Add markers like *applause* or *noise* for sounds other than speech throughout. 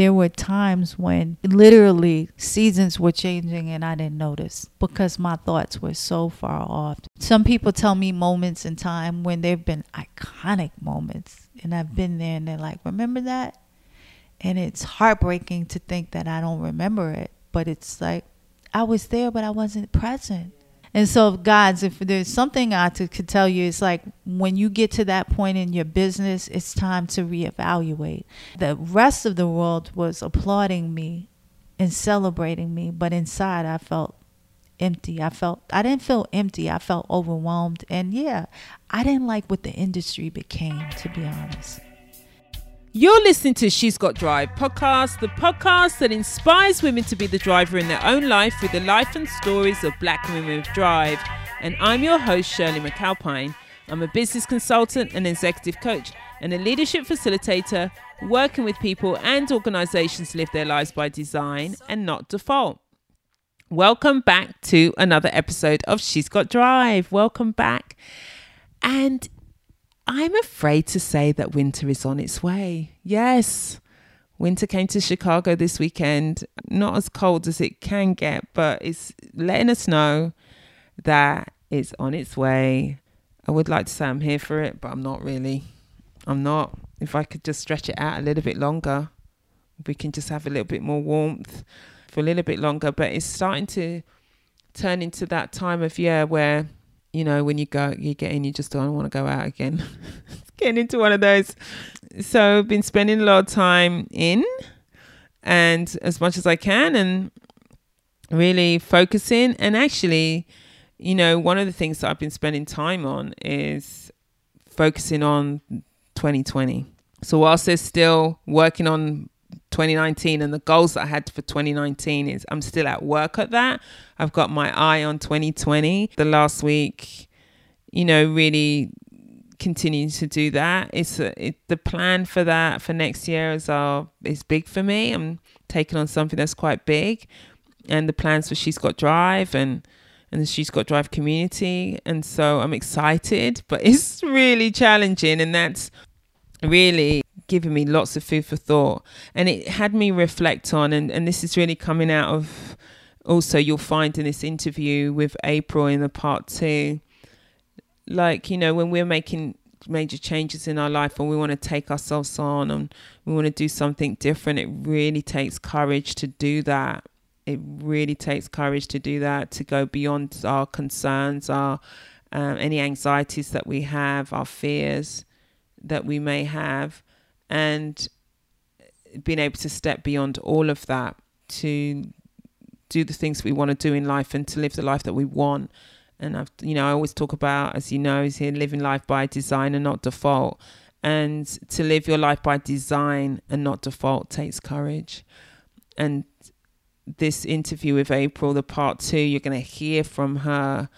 there were times when literally seasons were changing and I didn't notice because my thoughts were so far off. Some people tell me moments in time when they've been iconic moments and I've been there and they're like, remember that? And it's heartbreaking to think that I don't remember it, but it's like I was there, but I wasn't present. And so, guys, if there's something I could tell you, it's like when you get to that point in your business, it's time to reevaluate. The rest of the world was applauding me and celebrating me, but inside I felt empty. I felt I didn't feel empty. I felt overwhelmed, and yeah, I didn't like what the industry became, to be honest. You're listening to She's Got Drive podcast, the podcast that inspires women to be the driver in their own life with the life and stories of black women with drive. And I'm your host, Shirley McAlpine. I'm a business consultant and executive coach and a leadership facilitator working with people and organizations to live their lives by design and not default. Welcome back to another episode of She's Got Drive. Welcome back. And I'm afraid to say that winter is on its way. Yes, winter came to Chicago this weekend. Not as cold as it can get, but it's letting us know that it's on its way. I would like to say I'm here for it, but I'm not really. I'm not. If I could just stretch it out a little bit longer, we can just have a little bit more warmth for a little bit longer. But it's starting to turn into that time of year where you know, when you go, you get in, you just don't want to go out again. *laughs* getting into one of those. So been spending a lot of time in and as much as I can and really focusing. And actually, you know, one of the things that I've been spending time on is focusing on 2020. So whilst there's still working on 2019 and the goals that I had for 2019 is I'm still at work at that. I've got my eye on 2020. The last week, you know, really continuing to do that. It's a, it, the plan for that for next year is uh is big for me. I'm taking on something that's quite big, and the plans for She's Got Drive and and She's Got Drive community. And so I'm excited, but *laughs* it's really challenging, and that's really given me lots of food for thought. And it had me reflect on and, and this is really coming out of also you'll find in this interview with april in the part two like you know when we're making major changes in our life and we want to take ourselves on and we want to do something different it really takes courage to do that. It really takes courage to do that to go beyond our concerns our um, any anxieties that we have our fears that we may have and being able to step beyond all of that to do the things we want to do in life and to live the life that we want. And I've, you know, I always talk about, as you know, is here living life by design and not default. And to live your life by design and not default takes courage. And this interview with April, the part two, you're going to hear from her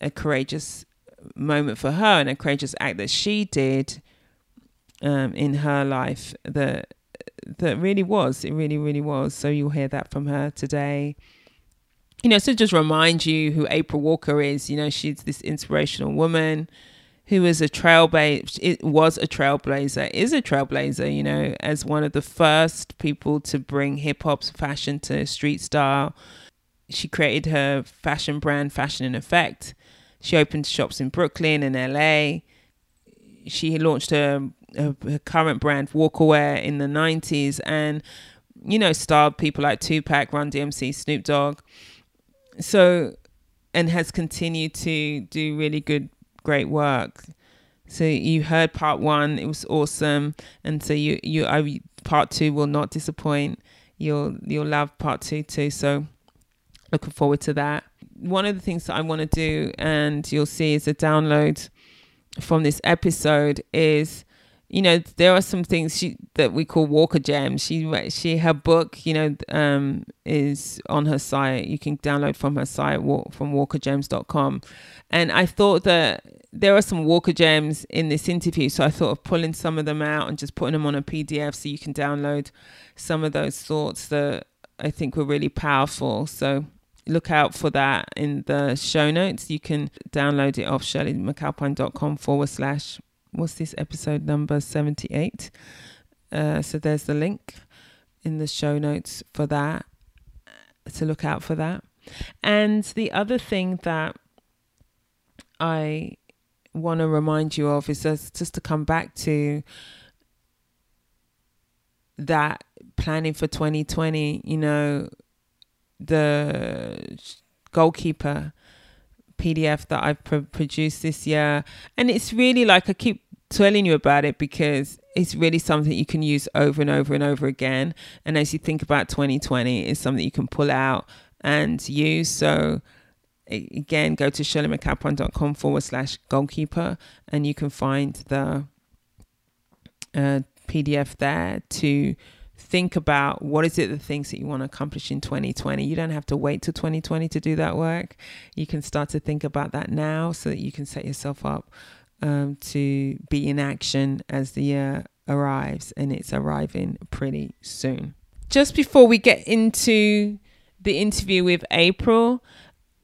a courageous moment for her and a courageous act that she did um, in her life that that really was. It really, really was. So you'll hear that from her today. You know, so just remind you who April Walker is. You know, she's this inspirational woman who is a trailblazer. It was a trailblazer, is a trailblazer. You know, as one of the first people to bring hip hop's fashion to street style. She created her fashion brand, Fashion in Effect. She opened shops in Brooklyn and LA. She launched her her, current brand Walker Wear in the 90s and you know starred people like Tupac, Run DMC, Snoop Dogg. So and has continued to do really good great work. So you heard part 1, it was awesome and so you you I part 2 will not disappoint. You'll you'll love part 2 too. So looking forward to that. One of the things that I want to do and you'll see is a download from this episode is you know there are some things she that we call walker gems she she her book you know um is on her site. You can download from her site walk, from walkergems.com and i thought that there are some walker gems in this interview so i thought of pulling some of them out and just putting them on a pdf so you can download some of those thoughts that i think were really powerful. So look out for that in the show notes. You can download it off shirleymcalpine.com forward slash what's this episode number 78 uh, so there's the link in the show notes for that to look out for that. And the other thing that I want to remind you of is just, just to come back to that planning for 2020, you know, the goalkeeper PDF that I've pr- produced this year. And it's really like I keep telling you about it because it's really something you can use over and over and over again. And as you think about 2020, it's something you can pull out and use. So again, go to shirleymcalpine.com forward slash goalkeeper and you can find the uh, PDF there to think about what is it the things that you want to accomplish in 2020 you don't have to wait till 2020 to do that work. You can start to think about that now so that you can set yourself up um, to be in action as the year arrives and it's arriving pretty soon. Just before we get into the interview with april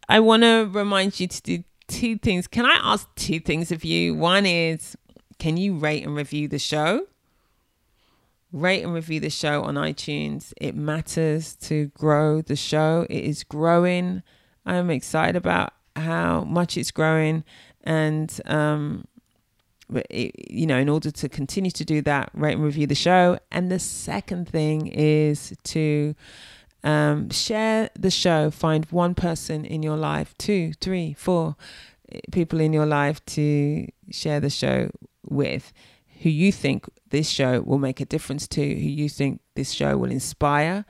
i want to remind you to do two things. Can i ask two things of you? One is can you rate and review the show rate and review the show on iTunes. It matters to grow the show. It is growing. I'm excited about how much it's growing, and um, it, you know, in order to continue to do that, rate and review the show. And the second thing is to um, share the show. Find one person in your life, two, three, four eh, people in your life to share the show with who you think this show will make a difference to, who you think this show will inspire,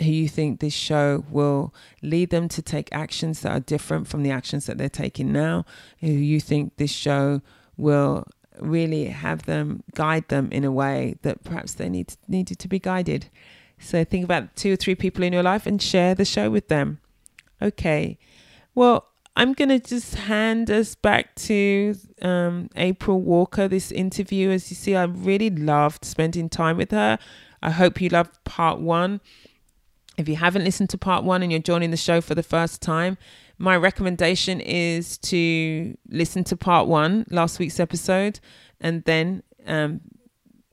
who you think this show will lead them to take actions that are different from the actions that they're taking now, who you think this show will really have them guide them in a way that perhaps they need needed to be guided. So think about two or three people in your life and share the show with them. Okay. Well, I'm going to just hand us back to um, April Walker, this interview. As you see, I really loved spending time with her. I hope you loved part one. If you haven't listened to part one and you're joining the show for the first time, my recommendation is to listen to part one, last week's episode, and then um,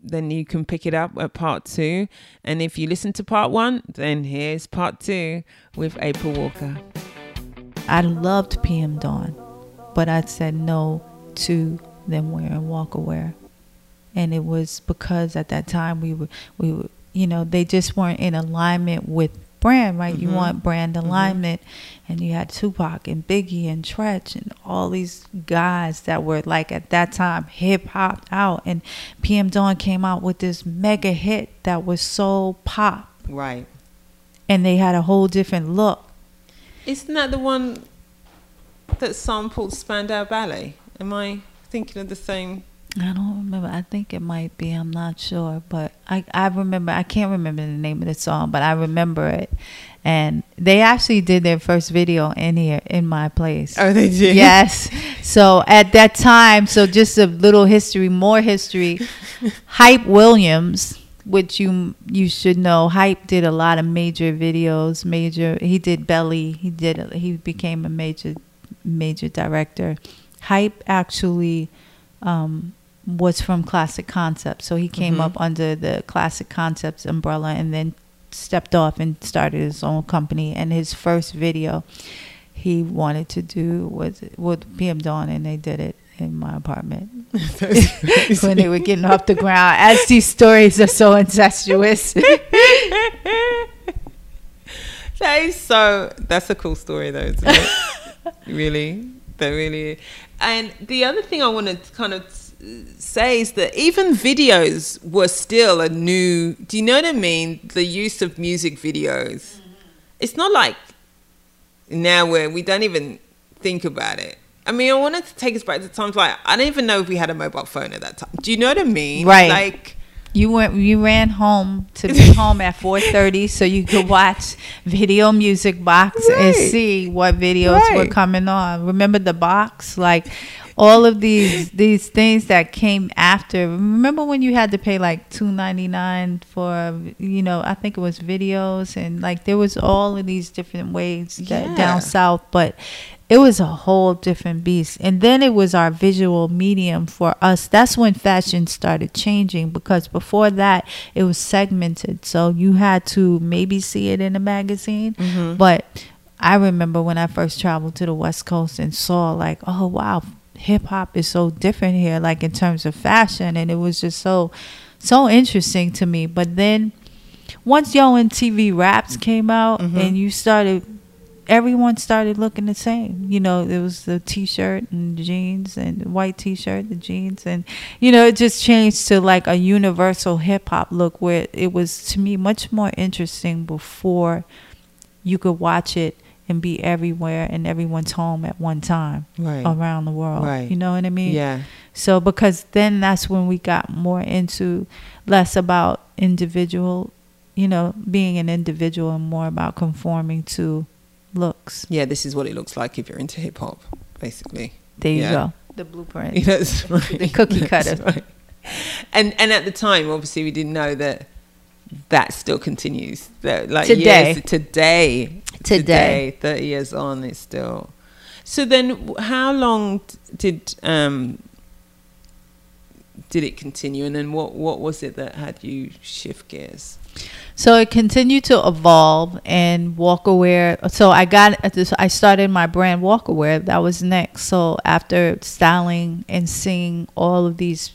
then you can pick it up at part two. And if you listen to part one, then here's part two with April Walker. I loved PM Dawn, but I said no to them wearing walker wear. And it was because at that time we were we were you know, they just weren't in alignment with brand, right? Mm-hmm. You want brand mm-hmm. alignment mm-hmm. and you had Tupac and Biggie and Treach and all these guys that were like at that time hip hop out and PM Dawn came out with this mega hit that was so pop. Right. And they had a whole different look isn't that the one that sampled Spandau Ballet? Am I thinking of the same? I don't remember. I think it might be. I'm not sure, but I I remember. I can't remember the name of the song, but I remember it. And they actually did their first video in here in my place. Oh, they did. Yes. *laughs* So at that time, so just a little history, more history. *laughs* Hype Williams which you you should know hype did a lot of major videos major he did belly he did he became a major major director. Hype actually um, was from classic concepts so he came mm-hmm. up under the classic concepts umbrella and then stepped off and started his own company. And his first video he wanted to do was with pm dawn and they did it in my apartment *laughs* *laughs* when they were getting off the ground. As these stories are so incestuous. *laughs* that is so. That's a cool story, though, isn't it? really, that really. And the other thing I want to kind of say is that even videos were still a new. Do you know what I mean? The use of music videos. Mm-hmm. It's not like now where we don't even think about it I mean, I wanted to take us back to times like I don't even know if we had a mobile phone at that time. Do you know what I mean? Right. Like you went, you ran home to be *laughs* home at four thirty, so you could watch Video Music Box right. and see what videos right. were coming on. Remember the box? Like all of these these things that came after. Remember when you had to pay like two ninety nine for you know I think it was videos and like there was all of these different ways Yeah. down south, but it was a whole different beast. And then it was our visual medium for us. That's when fashion started changing because before that it was segmented. So you had to maybe see it in a magazine, Mm-hmm. but I remember when I first traveled to the West Coast and saw like, oh wow, hip hop is so different here, like in terms of fashion, and it was just so, so interesting to me. But then, once Yo! MTV Raps came out, Mhm. and you started, everyone started looking the same. You know, it was the T-shirt and jeans, and white T-shirt, the jeans, and you know, it just changed to like a universal hip hop look, where it was to me much more interesting before you could watch it and be everywhere in everyone's home at one time Right. around the world. Right. You know what I mean? Yeah. So because then that's when we got more into less about individual, you know, being an individual and more about conforming to looks. Yeah. This is what it looks like if you're into hip hop, basically. There you Yeah. go. The blueprint. Yeah, *laughs* That's right. The cookie *laughs* That's cutter. right. And and at the time, obviously, we didn't know that that still continues. That like Today. years, today, Today. thirty years on, it's still. So then, how long did um did it continue, and then what what was it that had you shift gears? So it continued to evolve and Walker Wear. So I got at this. I started my brand Walker Wear. That was next. So after styling and seeing all of these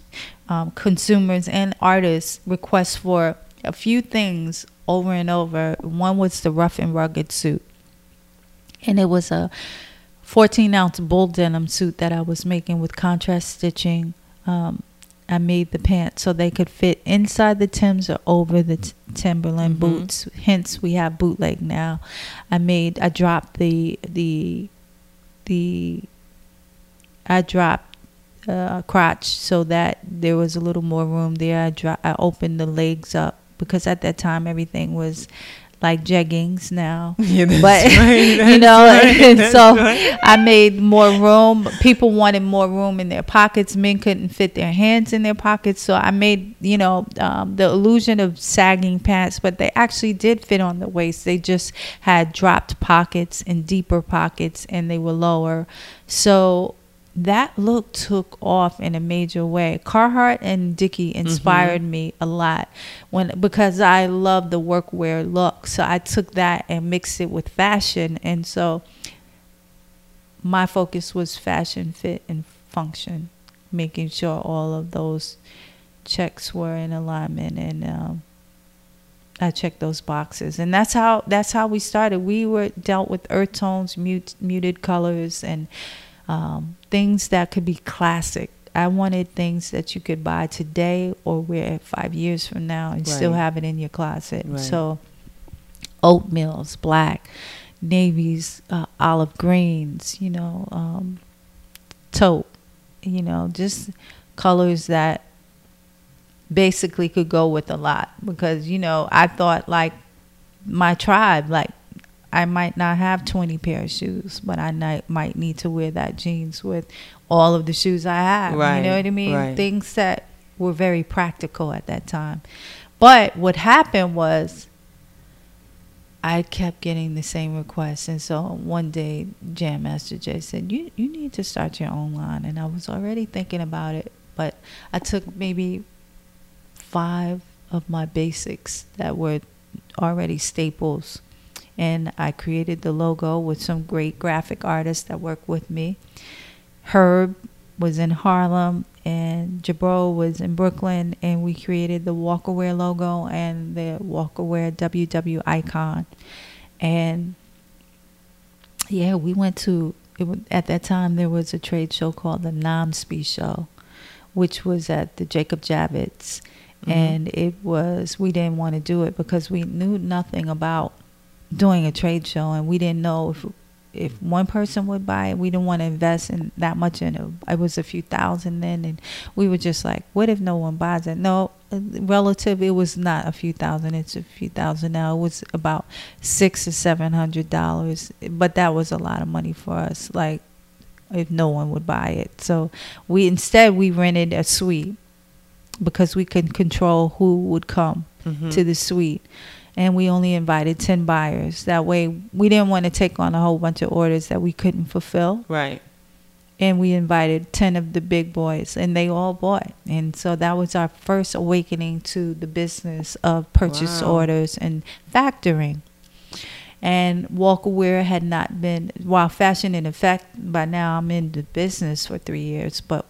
um, consumers and artists request for a few things over and over, one was the rough and rugged suit, and it was a 14 ounce bull denim suit that I was making with contrast stitching. Um, I made the pants so they could fit inside the Timbs or over the t- Timberland Mhm. boots. Hence, we have bootleg now. I made. I dropped the the the. I dropped uh, crotch so that there was a little more room there. I dro- I opened the legs up because at that time everything was like jeggings now. *laughs* Yeah, but right, *laughs* you know right, *laughs* and so right. i made more room. People wanted more room in their pockets. Men couldn't fit their hands in their pockets. So i made you know um, the illusion of sagging pants but they actually did fit on the waist. They just had dropped pockets and deeper pockets and they were lower. So that look took off in a major way. Carhartt and Dickie inspired me a lot when because I love the workwear look. So I took that and mixed it with fashion, and so my focus was fashion, fit, and function, making sure all of those checks were in alignment and. Um, I checked those boxes, and that's how that's how we started. We were dealt with earth tones, mute, muted colors, and um, things that could be classic. I wanted things that you could buy today or wear five years from now and still have it in your closet. Right. So, oatmeals, black, navies, uh, olive greens, you know, um, taupe, you know, just colors that basically could go with a lot because you know I thought like my tribe like I might not have 20 pair of shoes but I might might need to wear that jeans with all of the shoes I have. Right, you know what I mean? right. things that were very practical at that time. But what happened was I kept getting the same requests. And so one day Jam Master Jay said you you need to start your own line. And I was already thinking about it but I took maybe five of my basics that were already staples and I created the logo with some great graphic artists that work with me. Herb was in Harlem and Jabro was in Brooklyn and we created the Walker Wear logo and the Walker Wear WW icon. And yeah, we went to it, at that time there was a trade show called the NAMSB show, which was at the Jacob Javits Mhm. and it was we didn't want to do it because we knew nothing about doing a trade show and we didn't know if if one person would buy it we didn't want to invest in that much in it it was a few thousand then and we were just like what if no one buys it no relative it was not a few thousand it's a few thousand now it was about six or seven hundred dollars but that was a lot of money for us like if no one would buy it. So we instead we rented a suite because we could control who would come Mhm. to the suite. And we only invited 10 buyers. That way, we didn't want to take on a whole bunch of orders that we couldn't fulfill. right. And we invited 10 of the big boys, and they all bought. And so that was our first awakening to the business of purchase Wow. orders and factoring. And Walker Wear had not been, while Fashion in Effect, by now I'm in the business for three years, but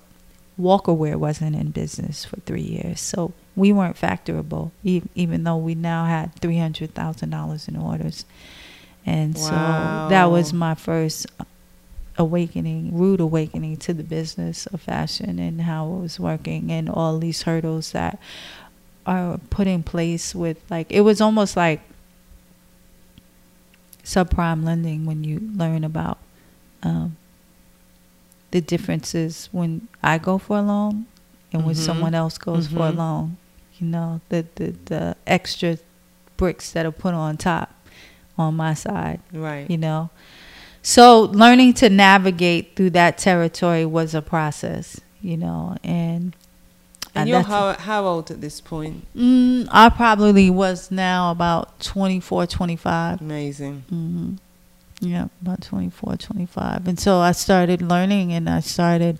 Walker Wear wasn't in business for three years. So we weren't factorable, even though we now had $300,000 in orders. And so that was my first awakening, rude awakening to the business of fashion and how it was working and all these hurdles that are put in place with like it was almost like subprime lending when you learn about um, the differences when I go for a loan and when Mhm. someone else goes for a Mhm. loan. You know, the, the the extra bricks that are put on top on my side Right. you know so learning to navigate through that territory was a process you know and And you're how, how old at this point? mm, i probably was now about 24 25 Amazing. hmm yeah about 24 25 and so i started learning and i started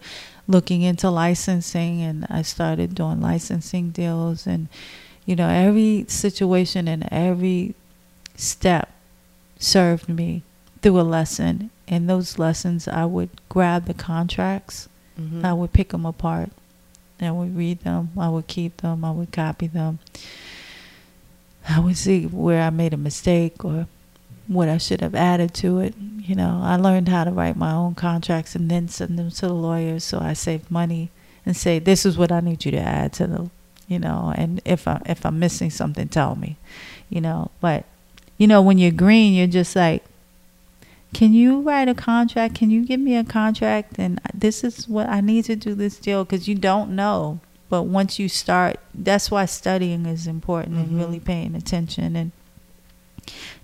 looking into licensing and i started doing licensing deals and you know every situation and every step served me through a lesson and those lessons i would grab the contracts Mhm. I would pick them apart. I would read them. I would keep them. I would copy them. I would see where I made a mistake or what I should have added to it. You know, I learned how to write my own contracts and then send them to the lawyers so I saved money and say, this is what I need you to add to the, you know, and if I if I'm missing something, tell me, you know. But you know, when you're green, you're just like, can you write a contract? Can you give me a contract? And this is what I need to do this deal because you don't know. But once you start, that's why studying is important Mhm. and really paying attention and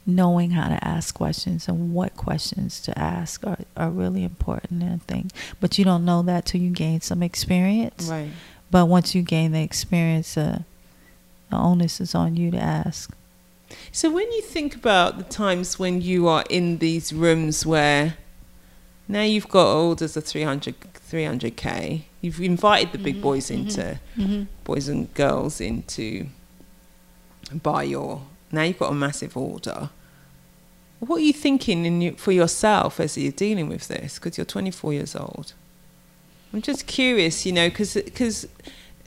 knowing how to ask questions and what questions to ask are, are really important, I think. But you don't know that till you gain some experience. Right. But once you gain the experience, uh, the onus is on you to ask. So when you think about the times when you are in these rooms where now you've got orders of 300 300k, you've invited the big boys into Mm-hmm. boys and girls into buy your now you've got a massive order. What are you thinking in for yourself as you're dealing with this? Because you're 24 years old. I'm just curious, you know, because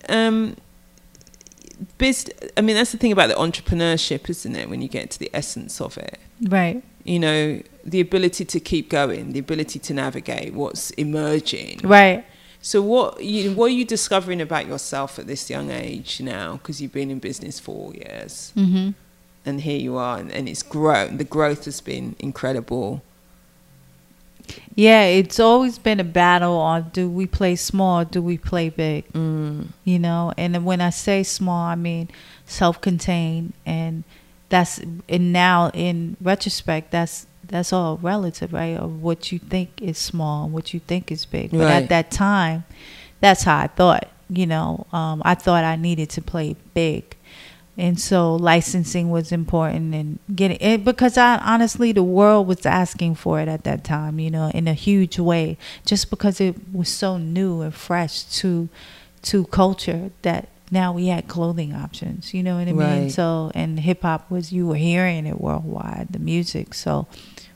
um, biz, I mean, that's the thing about the entrepreneurship, isn't it? When you get to the essence of it, Right. you know, the ability to keep going, the ability to navigate what's emerging. Right. So, what you what are you discovering about yourself at this young age now? Because you've been in business for years, Mm-hmm. And here you are, and, and it's grown. The growth has been incredible. Yeah, it's always been a battle on do we play small, do we play big? Mm. You know, and when I say small, I mean self-contained, and that's and now in retrospect, that's that's all relative, right? Of what you think is small, and what you think is big. But Right. at that time, that's how I thought. You know, um, I thought I needed to play big. And so licensing was important and getting it because I honestly the world was asking for it at that time, you know, in a huge way, just because it was so new and fresh to to culture that now we had clothing options, you know what I mean? Right. So and hip hop was you were hearing it worldwide, the music. So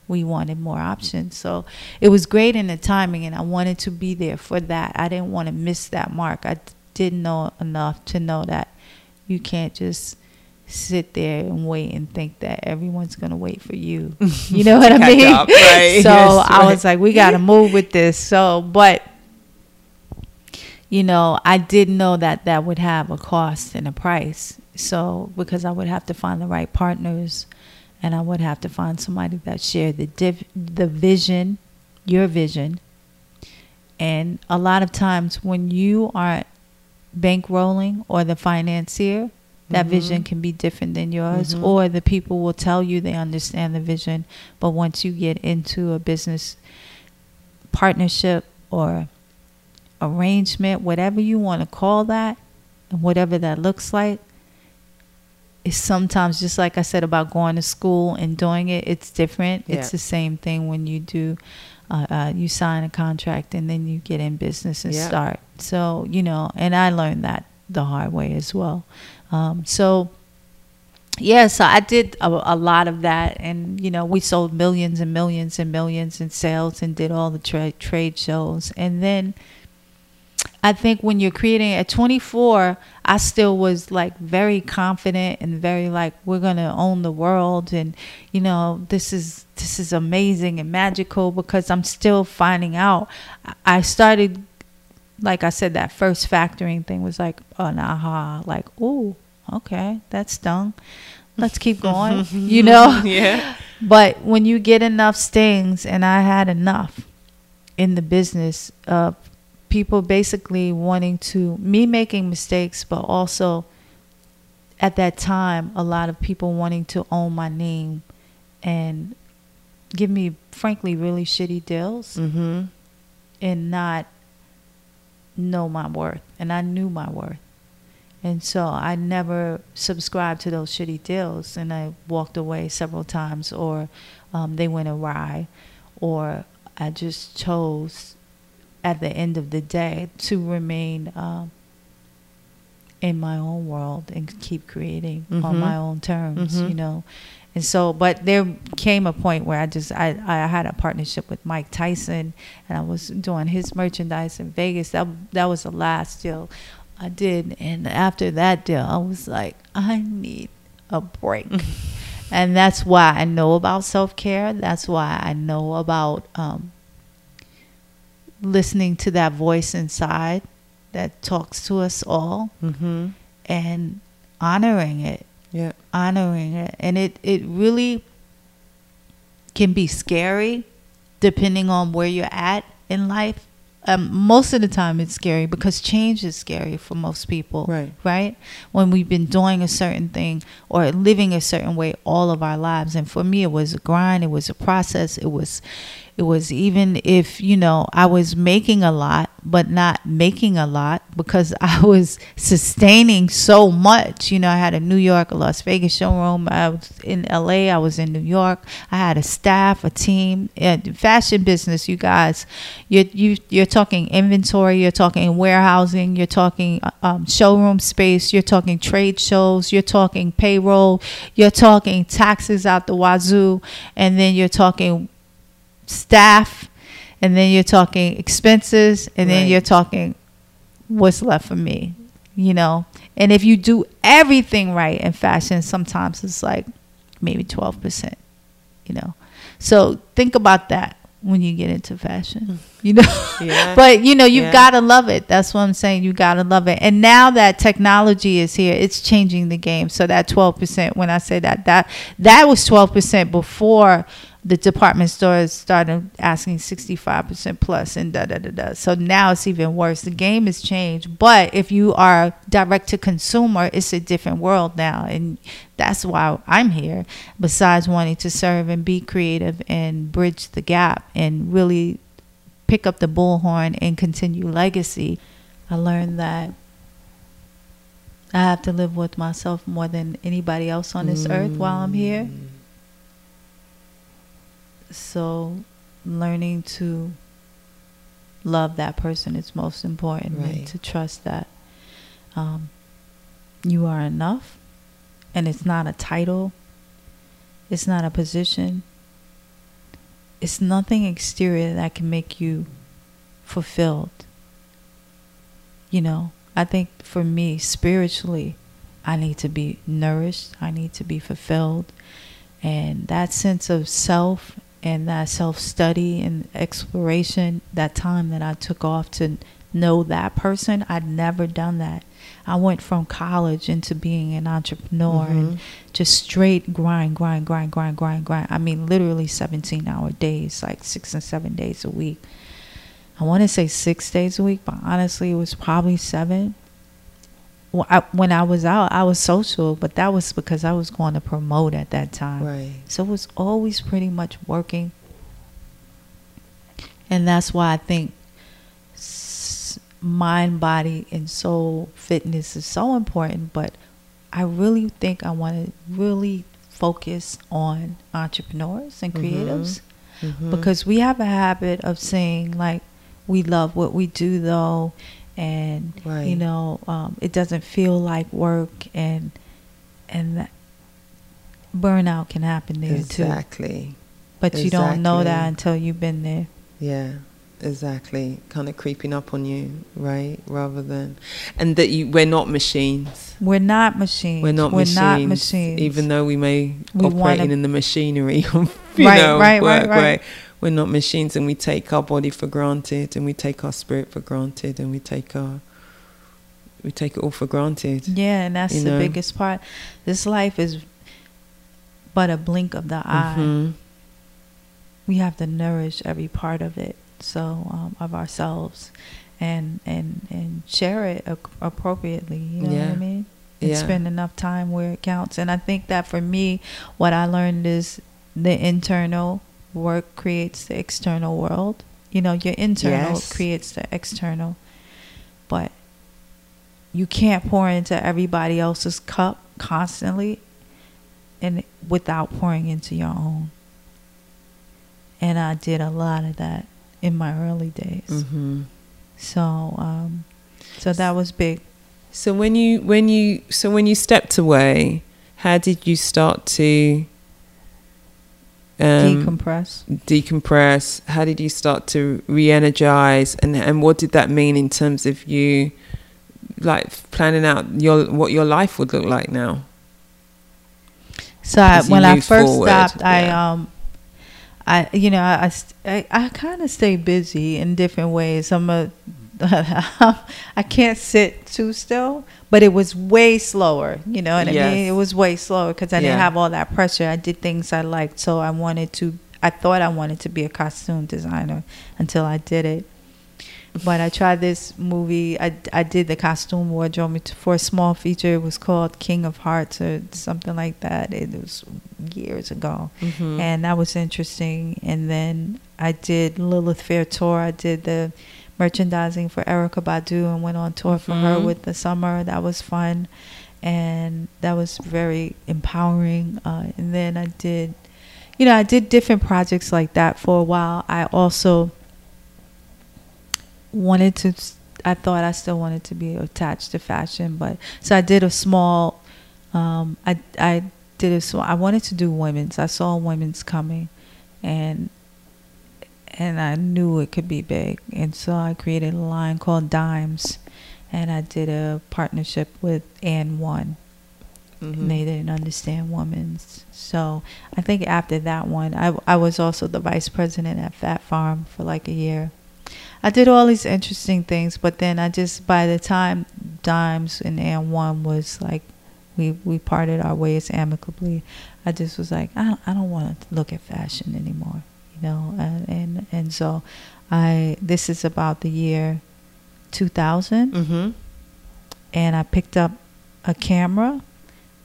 we wanted more options. So it was great in the timing and I wanted to be there for that. I didn't want to miss that mark. I didn't know enough to know that you can't just sit there and wait and think that everyone's going to wait for you. *laughs* You know what I mean? up, right. *laughs* So Yes, I right. was like, we got to *laughs* move with this. So, but you know, I didn't know that that would have a cost and a price. So, because I would have to find the right partners and I would have to find somebody that shared the div- the vision, your vision. And a lot of times when you are bankrolling or the financier, that Mhm. vision can be different than yours Mhm. or the people will tell you they understand the vision, but once you get into a business partnership or arrangement, whatever you want to call that, and whatever that looks like, is sometimes just like I said about going to school and doing it, it's different. Yeah. It's the same thing when you do, uh, uh, you sign a contract and then you get in business and start. So, you know, and I learned that the hard way as well. Um, so, yeah, so I did a, a lot of that, and you know, we sold millions and millions and millions in sales, and did all the tra- trade shows, and then I think when you're creating at 24, I still was like very confident and very like we're gonna own the world, and you know, this is this is amazing and magical because I'm still finding out. I- started, like I said, that first factoring thing was like an aha, like ooh, okay, that stung. Let's keep *laughs* going, you know. *laughs* yeah. But when you get enough stings, and I had enough in the business of people basically wanting to, me making mistakes, but also at that time, a lot of people wanting to own my name and give me, frankly, really shitty deals Mm-hmm. and not know my worth. And I knew my worth. And so I never subscribed to those shitty deals. And I walked away several times, or um, they went awry, or I just chose at the end of the day to remain um, in my own world and keep creating on Mhm. my own terms, Mhm. you know. And so, but there came a point where I just I, I had a partnership with Mike Tyson, and I was doing his merchandise in Vegas. That that was the last deal I did, and after that deal, I was like, I need a break, *laughs* and that's why I know about self care. That's why I know about um, listening to that voice inside that talks to us all Mm-hmm. and honoring it Yeah. honoring it and it it really can be scary depending on where you're at in life um, most of the time it's scary because change is scary for most people Right. right when we've been doing a certain thing or living a certain way all of our lives and for me it was a grind it was a process it was it was even if you know i was making a lot but not making a lot because *laughs* i was sustaining so much. You know i had a new york a las vegas showroom. I was in la i was in new york. I had a staff a team and fashion business you guys. You're you, you're talking inventory you're talking warehousing you're talking uh, um, showroom space you're talking trade shows you're talking payroll you're talking taxes out the wazoo and then you're talking staff and then you're talking expenses and then Right. you're talking what's left for me you know and if you do everything right in fashion sometimes it's like maybe 12% you know so think about that when you get into fashion *laughs* you know Yeah. but you know you've Yeah. got to love it that's what i'm saying you got to love it and now that technology is here it's changing the game so that 12% when i say that that that was 12% before the department stores started asking 65% plus and da da da da. So now it's even worse. The game has changed. But if you are direct to consumer it's a different world now. And that's why i'm here. Besides wanting to serve and be creative and bridge the gap and really pick up the bullhorn and continue legacy, I learned that I have to live with myself more than anybody else on this earth while I'm here. Mm. So, learning to love that person is most important Right. and to trust that um, you are enough and it's not a title, it's not a position, it's nothing exterior that can make you fulfilled. You know, I think for me, spiritually, I need to be nourished, I need to be fulfilled. And that sense of self and uh, that self study and exploration, that time that I took off to know that person, I'd never done that. I went from college into being an entrepreneur and mm-hmm. just straight grind, grind, grind, grind, grind, grind. I mean, literally 17 hour days, like six and seven days a week. I want to say six days a week, but honestly, it was probably seven. I, when I was out, I was social, but that was because I was going to promote at that time. Right. So it was always pretty much working. And that's why I think mind, body, and soul fitness is so important. But I really think I want to really focus on entrepreneurs and Mhm. creatives Mhm. because we have a habit of saying like we love what we do though and you know um, it doesn't feel like work and and that burnout can happen there too exactly. but you don't know that until you've been there Yeah, exactly. Kind of creeping up on you, right? Rather than, and that you, we're not machines. we're not machines We're not we're machines. not machines Even though we may We operating wanna- in the machinery of *laughs* you Right, know right, right, work, right. We're not machines, and we take our body for granted, and we take our spirit for granted, and we take our we take it all for granted. yeah and that's you the biggest part this life is but a blink of the eye Mhm. we have to nourish every part of it so um, of ourselves and and and share it ac- appropriately you know what i mean and Yeah. spend enough time where it counts and i think that for me what i learned is the internal work creates the external world you know your internal Yes. creates the external but you can't pour into everybody else's cup constantly and without pouring into your own and I did a lot of that in my early days. Mhm. So, um, so that was big. So when you when you so when you stepped away, how did you start to um, Decompress. decompress? How did you start to re-energize, and and what did that mean in terms of you, like planning out your what your life would look like now? So I, when I first forward, stopped, I yeah. um, I you know I I, I, I kind of stay busy in different ways. I'm a *laughs* I can't sit too still, but it was way slower. You know what I Yes. mean? It was way slower because I didn't have all that pressure. I did things I liked, so I wanted to. I thought I wanted to be a costume designer until I did it. But I tried this movie. I, I did the costume wardrobe for a small feature. It was called King of Hearts or something like that. It was years ago Mhm. and that was interesting. And then I did Lilith Fair tour. I did the merchandising for Erykah Badu and went on tour for her Mhm. with the summer. That was fun, and that was very empowering. Uh, and then I did, you know, I did different projects like that for a while. I also wanted to. I thought I still wanted to be attached to fashion, but so I did a small. Um, I I did a small. I wanted to do women's. I saw women's coming, and and I knew it could be big, and so I created a line called Dimes, and I did a partnership with And One. Mhm. And they didn't understand women's, so I think after that one, I I was also the vice president at Phat Farm for like a year. I did all these interesting things, but then I just by the time Dimes and And One was like, we we parted our ways amicably. I just was like, I I don't want to look at fashion anymore, you know. And and and so, I this is about the year 2000, Mhm. and I picked up a camera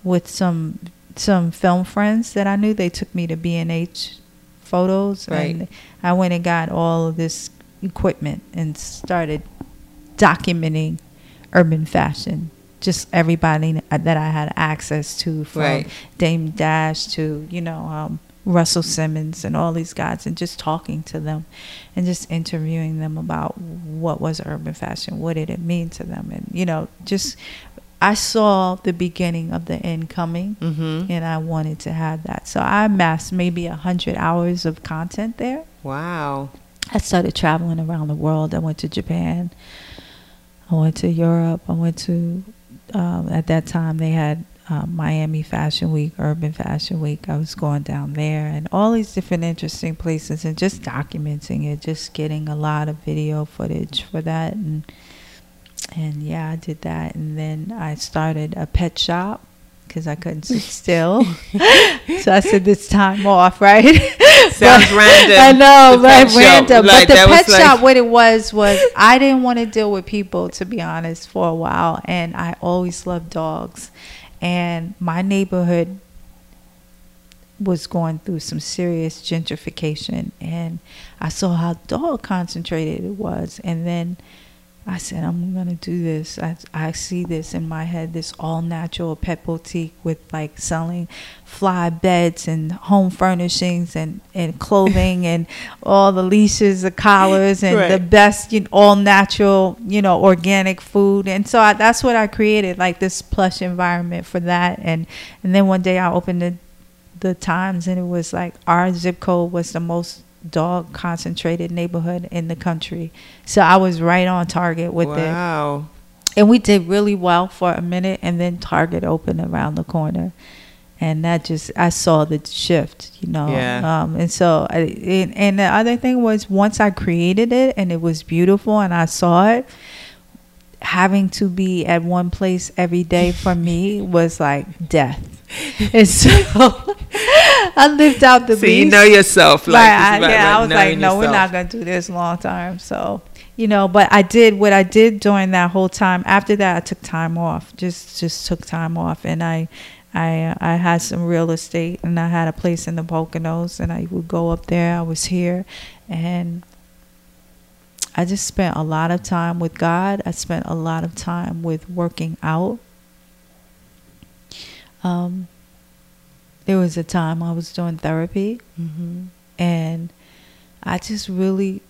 with some some film friends that I knew. They took me to B and H photos, Right. and I went and got all of this equipment and started documenting urban fashion. Just everybody that I had access to, from Right. Dame Dash to you know um, Russell Simmons and all these guys, and just talking to them, and just interviewing them about what was urban fashion, what did it mean to them, and you know, just I saw the beginning of the end coming, Mhm. and I wanted to have that. So I amassed maybe a hundred hours of content there. Wow. I started traveling around the world. I went to Japan. I went to Europe. I went to, um, at that time, they had um, Miami Fashion Week, Urban Fashion Week. I was going down there and all these different interesting places and just documenting it, just getting a lot of video footage for that. And, and yeah, I did that. And then I started a pet shop because I couldn't sit *laughs* still. so I said, this time off, right? *laughs* Sounds random. I know, right? Random. like, but the pet like- shop, what it was was I didn't want to deal with people, to be honest, for a while, and I always loved dogs, and my neighborhood was going through some serious gentrification. And I saw how dog concentrated it was. And then I said I'm gonna do this. I, I see this in my head this all natural pet boutique with like selling fly beds and home furnishings and, and clothing and *laughs* all the leashes the collars and Right. the best you know, all natural you know organic food. And so I, that's what I created like this plush environment for that. And and then one day I opened the the times and it was like our zip code was the most dog concentrated neighborhood in the country so I was right on target with it wow. and we did really well for a minute and then target opened around the corner and that just i saw the shift you know Yeah. um, and so I, and, and the other thing was once i created it and it was beautiful and i saw it having to be at one place every day for me was like death *laughs* and so *laughs* i lived out the So you know yourself, like, I, about, yeah, I was like, no, we're not gonna do this long term. So, you know, but I did what I did during that whole time. After that, I took time off. Just, just took time off, and I, I, I had some real estate, and I had a place in the Poconos, and I would go up there. I was here, and I just spent a lot of time with God. I spent a lot of time with working out. Um, there was a time I was doing therapy Mhm. and I just really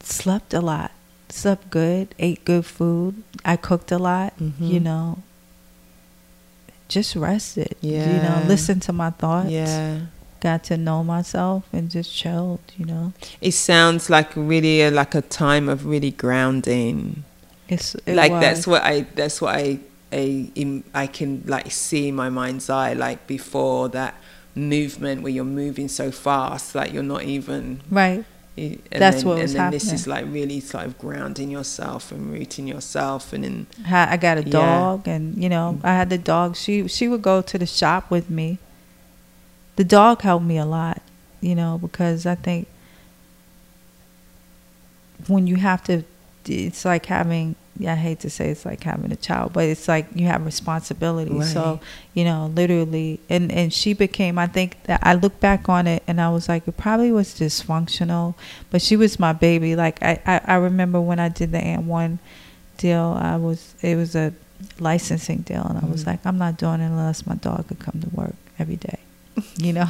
slept a lot. Slept good, ate good food. I cooked a lot, Mhm. you know. Just rested. You know, Yeah. listened to my thoughts. Yeah. Got to know myself and just chilled, you know. It sounds like really a, like a time of really grounding. It's it like was. that's what I that's what I I I can like see in my mind's eye like before that movement where you're moving so fast like you're not even right. That's then, what was and then this is like really sort of grounding yourself and rooting yourself and then I got a Yeah. dog, and you know, I had the dog. She she would go to the shop with me. The dog helped me a lot, you know, because I think when you have to, it's like having. Yeah, I hate to say it's like having a child, but it's like you have responsibility. So you know, literally, and and she became. I think that I look back on it, and I was like, it probably was dysfunctional, but she was my baby. Like I I, I remember when I did the Ant One deal, I was it was a licensing deal, and I was Mhm. like, I'm not doing it unless my dog could come to work every day, *laughs* you know.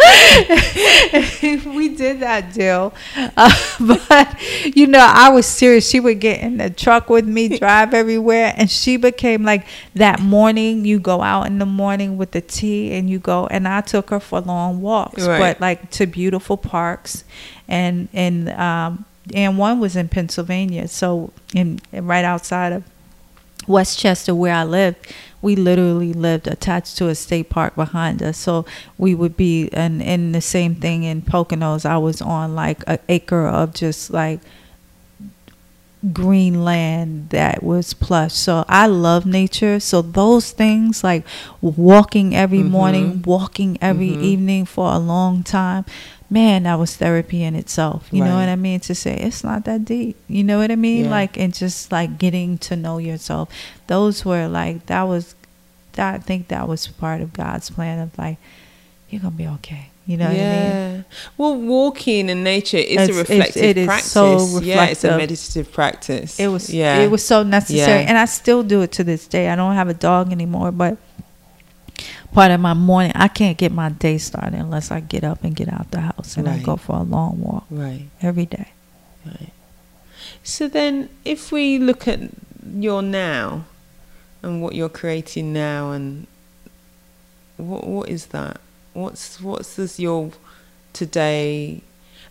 *laughs* we did that deal, uh, *laughs* but you know, I was serious. She would get in the truck with me, drive everywhere, and she became like that morning. You go out in the morning with the tea, and you go, and I took her for long walks, Right. but like to beautiful parks, and and um, and one was in Pennsylvania, so in right outside of West Chester, where I lived, we literally lived attached to a state park behind us. So we would be, and in the same thing in Poconos, I was on like an acre of just like green land that was plush. So I love nature. So those things like walking every morning, walking every Mhm. evening for a long time, man, that was therapy in itself. You know what I mean? To say it's not that deep. You know what I mean? Yeah. Like and just like getting to know yourself. Those were like that was that I think that was part of God's plan of like you're gonna be okay. You know what I mean? yeah. Well, walking in nature is It's- a reflective it is practice. so Yeah, it's a meditative practice. It was yeah. it was so necessary Yeah. and I still do it to this day. I don't have a dog anymore, but part of my morning I can't get my day started unless I get up and get out the house and I go for a long walk right. every day. Right. So then, if we look at your now and what you're creating now, and what what is that? What's what's this your today?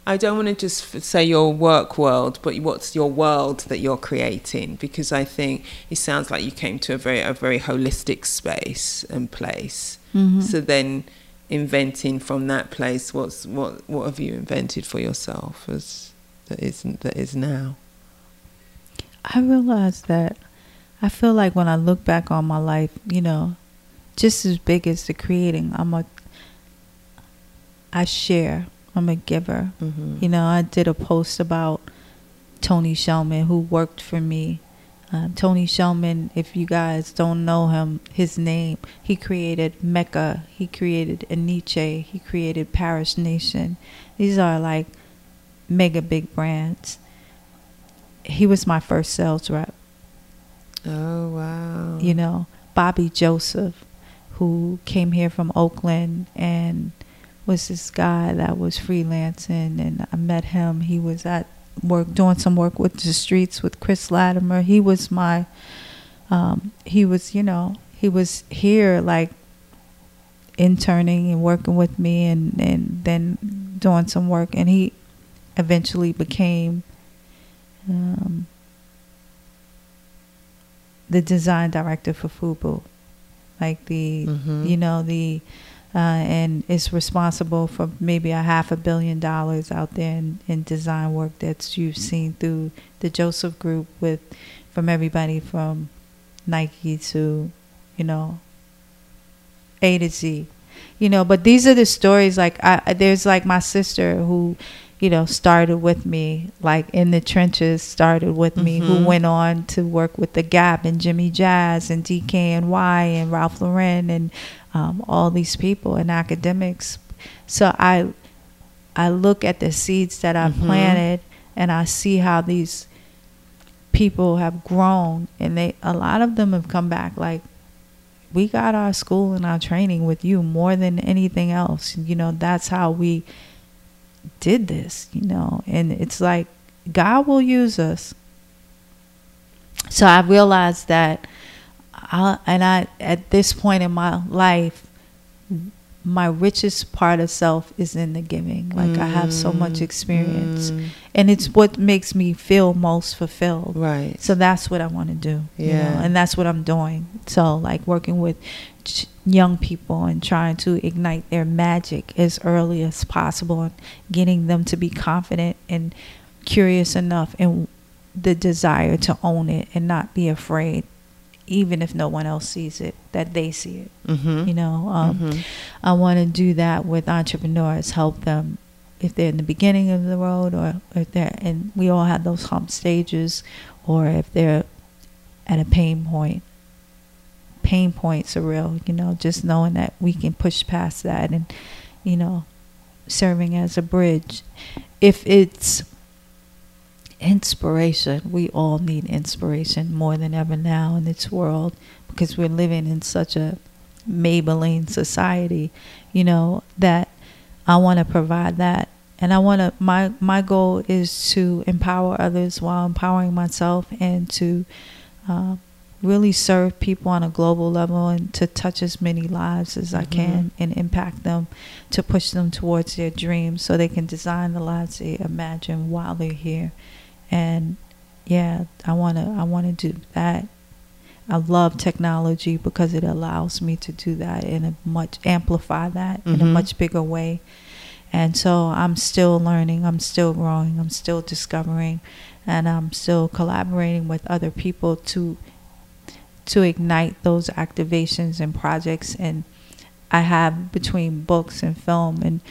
I don't want to just say your work world, but what's your world that you're creating? Because I think it sounds like you came to a very a very holistic space and place. Mhm. So then, inventing from that place, what's what what have you invented for yourself as that isn't that is now? I realized that I feel like when I look back on my life, you know, just as big as the creating, I'm a I share. I'm a giver. Mm-hmm. You know, I did a post about Tony Shellman who worked for me Um, Tony Shellman, if you guys don't know him, his name, he created Mecca, he created Enyce, he created Parish Nation. These are like mega big brands. He was my first sales rep. Oh, wow. You know, Bobby Joseph, who came here from Oakland and was this guy that was freelancing and I met him. He was at work doing some work with the streets with Chris Latimer. He was my um, he was, you know, he was here like interning and working with me and, and then doing some work and he eventually became um, the design director for Fubu. Like the Mhm. you know, the uh, and is responsible for maybe a half a billion dollars out there in, in design work that you've seen through the Joseph Group with from everybody from Nike to you know A to Z, you know. But these are the stories. Like I, there's like my sister who you know started with me like in the trenches started with me who Mhm. went on to work with the Gap and Jimmy Jazz and DKNY and Ralph Lauren and um, all these people and academics. So I I look at the seeds that I Mhm. planted and I see how these people have grown and they a lot of them have come back like we got our school and our training with you more than anything else. You know, that's how we did this, you know. And it's like God will use us. So I realized that I and I at this point in my life my richest part of self is in the giving. Like I have so much Mm, experience mm, and it's what makes me feel most fulfilled. right. So that's what I want to do. you know, Yeah. and that's what I'm doing. So, like working with ch- young people and trying to ignite their magic as early as possible and getting them to be confident and curious enough and the desire to own it and not be afraid, even if no one else sees it, that they see it. Mm-hmm. You know, um, Mhm. I want to do that with entrepreneurs, help them if they're in the beginning of the road or if they're, and we all have those hump stages, or if they're at a pain point. Pain points are real, you know, just knowing that we can push past that and, you know, serving as a bridge. If it's inspiration, we all need inspiration more than ever now in this world because we're living in such a Maybelline society, you know, that I want to provide that. And I want to my my goal is to empower others while empowering myself and to uh, really serve people on a global level and to touch as many lives as I Mhm. can and impact them to push them towards their dreams so they can design the lives they imagine while they're here. And yeah, I want to I want to do that. I love technology because it allows me to do that in a much amplify that in a Mhm. much bigger way. And so I'm still learning, I'm still growing, I'm still discovering, and I'm still collaborating with other people to to ignite those activations and projects and I have between books and film and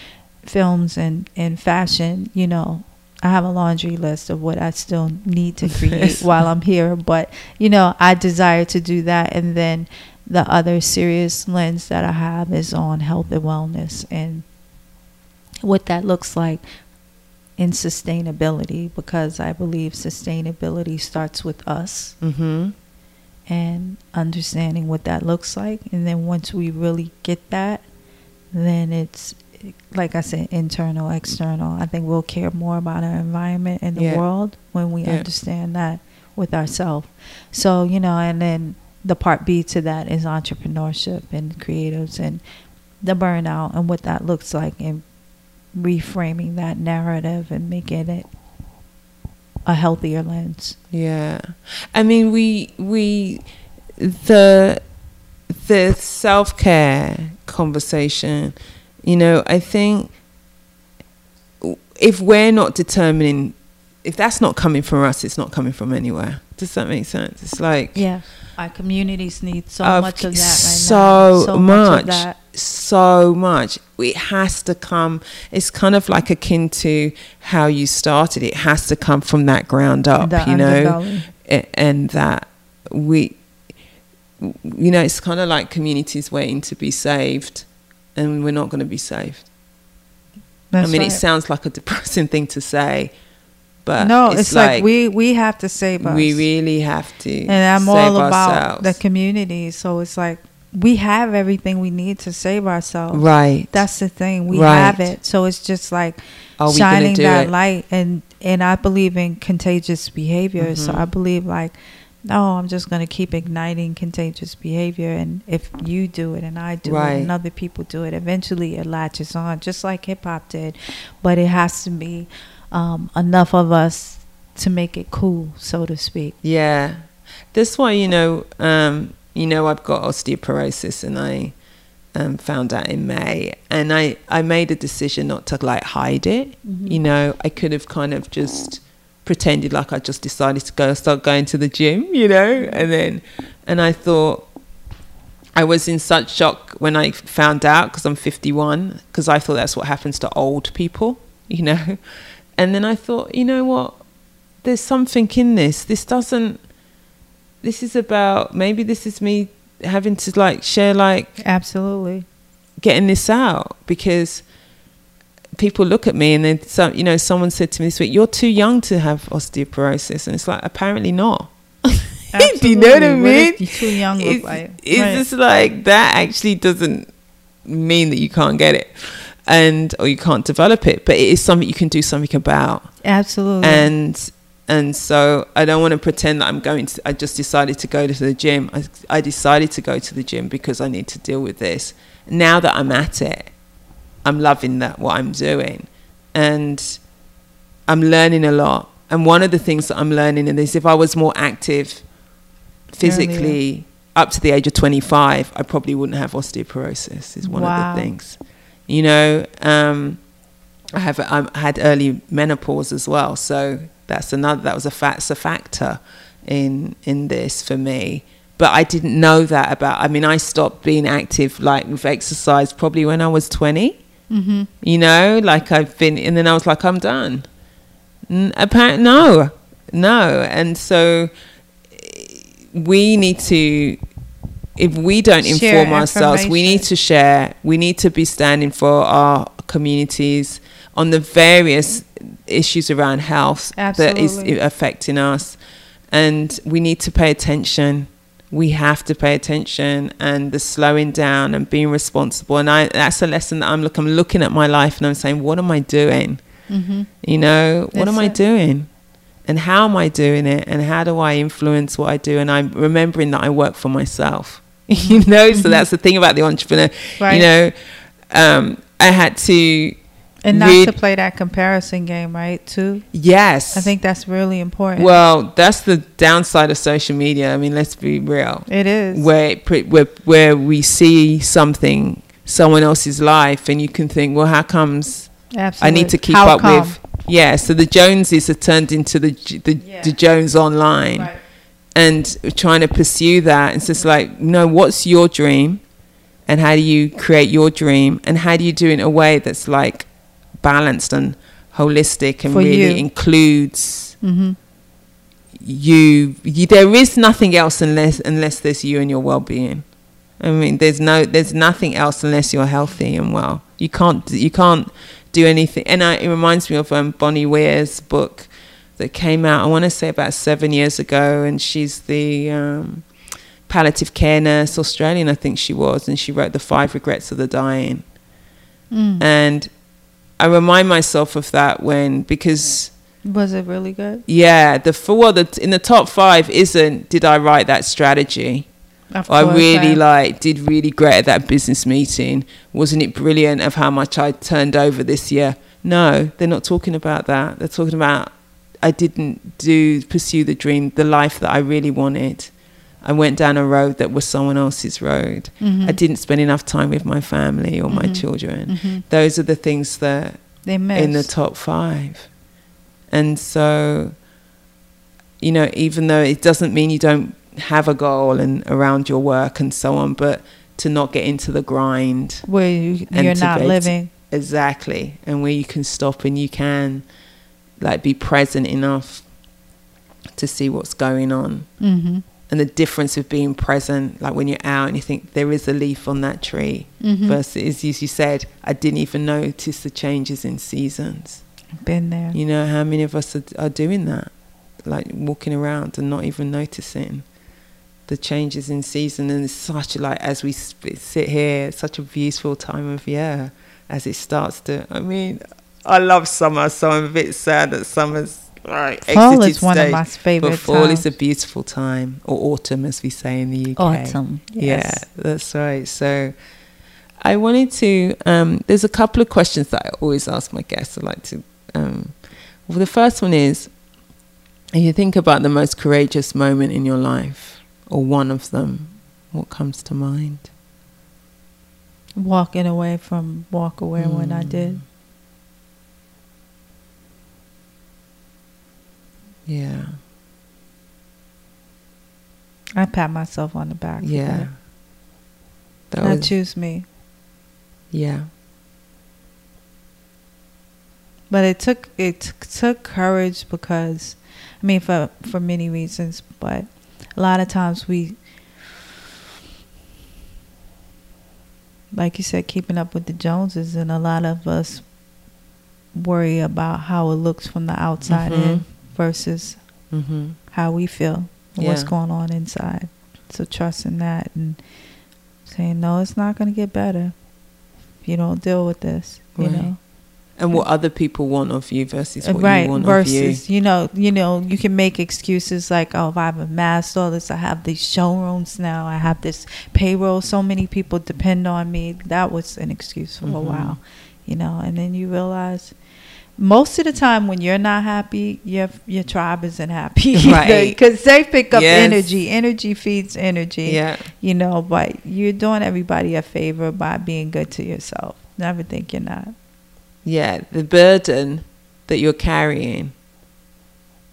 films and, and fashion, you know, I have a laundry list of what I still need to *laughs* create while I'm here. But, you know, I desire to do that. And then the other serious lens that I have is on health and wellness and what that looks like in sustainability because I believe sustainability starts with us Mm-hmm. and understanding what that looks like. And then once we really get that, then it's like I said, internal, external. I think we'll care more about our environment and the Yeah. world when we Yeah. understand that with ourselves. So, you know, and then the part B to that is entrepreneurship and creatives and the burnout and what that looks like and reframing that narrative and making it a healthier lens. Yeah, I mean, we we the the self care conversation. You know, I think if we're not determining, if that's not coming from us, it's not coming from anywhere. Does that make sense? It's like Yeah, our communities need so Of much of that right so now. So much. much that. so much. It has to come. It's kind of like akin to how you started. It has to come from that ground up. The you know, and that we, you know, it's kind of like communities waiting to be saved, and we're not going to be saved. That's I mean, right. it sounds like a depressing thing to say, but no, it's, like, we we have to save us. we really have to. and I'm all about ourselves. the community. So it's like we have everything we need to save ourselves. right. That's the thing. We Right. have it. So it's just like shining that it? light and and I believe in contagious behavior. So Mhm. I believe like no, I'm just going to keep igniting contagious behavior and if you do it and I do it and other people do it, eventually it latches on just like hip hop did. But it has to be um, enough of us to make it cool, so to speak. Yeah, This why you know, um, you know, I've got osteoporosis, and I um, found out in May, and I I made a decision not to like hide it. You know, I could have kind of just pretended like I just decided to go start going to the gym, you know, and then and I thought. I was in such shock when I found out because I'm 51 because I thought that's what happens to old people, *laughs* you know. And then I thought, you know what? There's something in this. This doesn't. This is about maybe this is me having to like share like Absolutely. getting this out because people look at me and then some you know someone said to me this week you're too young to have osteoporosis and it's like apparently not *laughs* do you know what I mean? does you too young it's, it's Right. just like that actually doesn't mean that you can't get it and or you can't develop it but it is something you can do something about Absolutely. and and so I don't want to pretend that I'm going to. I just decided to go to the gym. I, I decided to go to the gym because I need to deal with this. Now that I'm at it, I'm loving that what I'm doing, and I'm learning a lot. And one of the things that I'm learning is if I was more active physically up to the age of 25, I probably wouldn't have osteoporosis. Is one Wow. of the things, you know. Um, I have I had early menopause as well, so that's another that was a that's a factor in in this for me. But I didn't know that about. I mean, I stopped being active like with exercise probably when I was twenty. Mm-hmm. You know, like I've been, and then I was like, I'm done. N- apparently, no, no, and so we need to. If we don't Share inform ourselves, we need to share. We need to be standing for our communities on the various issues around health that Absolutely. is affecting us, and we need to pay attention. We have to pay attention and the slowing down and being responsible. And I that's a lesson that I'm looking. I'm looking at my life and I'm saying, what am I doing? Mm-hmm. You know, what That's am I doing? And how am I doing it? And how do I influence what I do? And I'm remembering that I work for myself. *laughs* you know, so that's the thing about the entrepreneur. Mm-hmm. Right. You know, um, I had to and not to play that comparison game, right? Too. yes. I think that's really important. well, that's the downside of social media. I mean, let's be real. it is. Where where where we see something someone else's life and you can think, well, how comes Absolutely. I need to keep How up come? with. Yeah, so the Joneses have turned into the the, Yeah. the Jones online, Right. and trying to pursue that. It's just like, no, what's your dream, and how do you create your dream, and how do you do it in a way that's like balanced and holistic and For really you. includes Mm-hmm. you, you. There is nothing else unless unless there's you and your well-being. I mean, there's no, there's nothing else unless you're healthy and well. You can't, you can't do anything. And I, it reminds me of um, Bronnie Ware's book that came out. I want to say about seven years ago, and she's the um, palliative care nurse, Australian, I think she was, and she wrote the Five Regrets of the Dying. Mm. And I remind myself of that when because Was it really good? yeah, the for well, the in the top five isn't did I write that strategy? Of I really I- like did really great at that business meeting. Wasn't it brilliant of how much I turned over this year? No, they're not talking about that. They're talking about I didn't do pursue the dream, the life that I really wanted. I went down a road that was someone else's road. Mhm. I didn't spend enough time with my family or my Mhm. children. Mhm. Those are the things that They missed. in the top five. And so, you know, even though it doesn't mean you don't have a goal and around your work and so on, but to not get into the grind where you, you're not living. exactly, and where you can stop and you can like be present enough to see what's going on Mm-hmm. And the difference of being present. Like when you're out and you think there is a leaf on that tree, Mhm. versus as you said, I didn't even notice the changes in seasons. Been there. You know how many of us are, are doing that, like walking around and not even noticing the changes in season. And it's such like as we sit here, it's such a beautiful time of year as it starts to. I mean, I love summer, so I'm a bit sad that summer's like Fall is one of my favorite But fall is a beautiful time, or autumn, as we say in the UK. Autumn. Yeah, Yes. that's right. So I wanted to, um, there's a couple of questions that I always ask my guests. I like to, um, well, the first one is if you think about the most courageous moment in your life, or one of them, what comes to mind? Walking away from walk away when I did. Yeah, I pat myself on the back. yeah. that. That I was, choose me. yeah, But it took it t- took courage because, I mean, for for many reasons. But a lot of times we, like you said, keeping up with the Joneses, and a lot of us worry about how it looks from the outside Mhm. in versus mm-hmm. how we feel, and what's going on inside. So trusting that and saying, no, it's not going to get better if you don't deal with this. You Right. know. and what other people want of you versus what right you want versus of you. you know you know you can make excuses like oh if i have amassed all this i have these showrooms now i have this payroll so many people depend on me that was an excuse for a Mhm. while you know and then you realize most of the time when you're not happy your your tribe isn't happy *laughs* Right. because they pick up Yes. energy energy feeds energy Yeah, you know but you're doing everybody a favor by being good to yourself never think you're not yeah, the burden that you're carrying,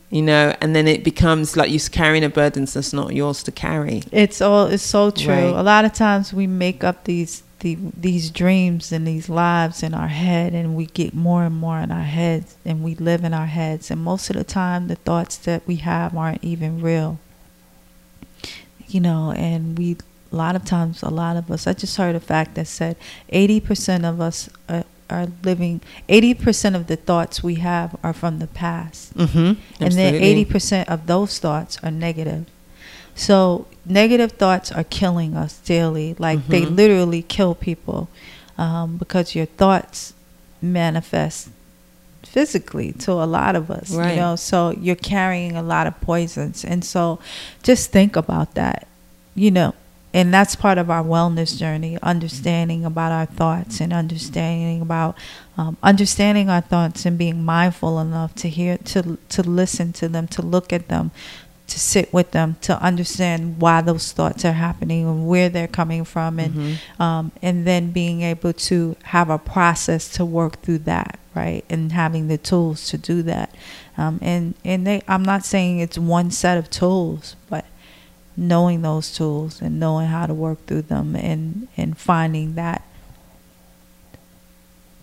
you know, and then it becomes like you're carrying a burden that's not yours to carry. It's all it's so true. Right. A lot of times we make up these the, these dreams and these lives in our head and we get more and more in our heads and we live in our heads and most of the time the thoughts that we have aren't even real. You know, and we a lot of times a lot of us I just heard a fact that said 80% of us are, are living 80% of the thoughts we have are from the past Mm-hmm. and then 80% of those thoughts are negative. So negative thoughts are killing us daily. Like they Mhm. literally kill people um, because your thoughts manifest physically to a lot of us. Right. You know, so you're carrying a lot of poisons, and so just think about that. You know. And that's part of our wellness journey, understanding about our thoughts and understanding about um, understanding our thoughts and being mindful enough to hear to to listen to them to look at them to sit with them to understand why those thoughts are happening and where they're coming from and Mhm. um, and then being able to have a process to work through that right and having the tools to do that um, and and they I'm not saying it's one set of tools but knowing those tools and knowing how to work through them and and finding that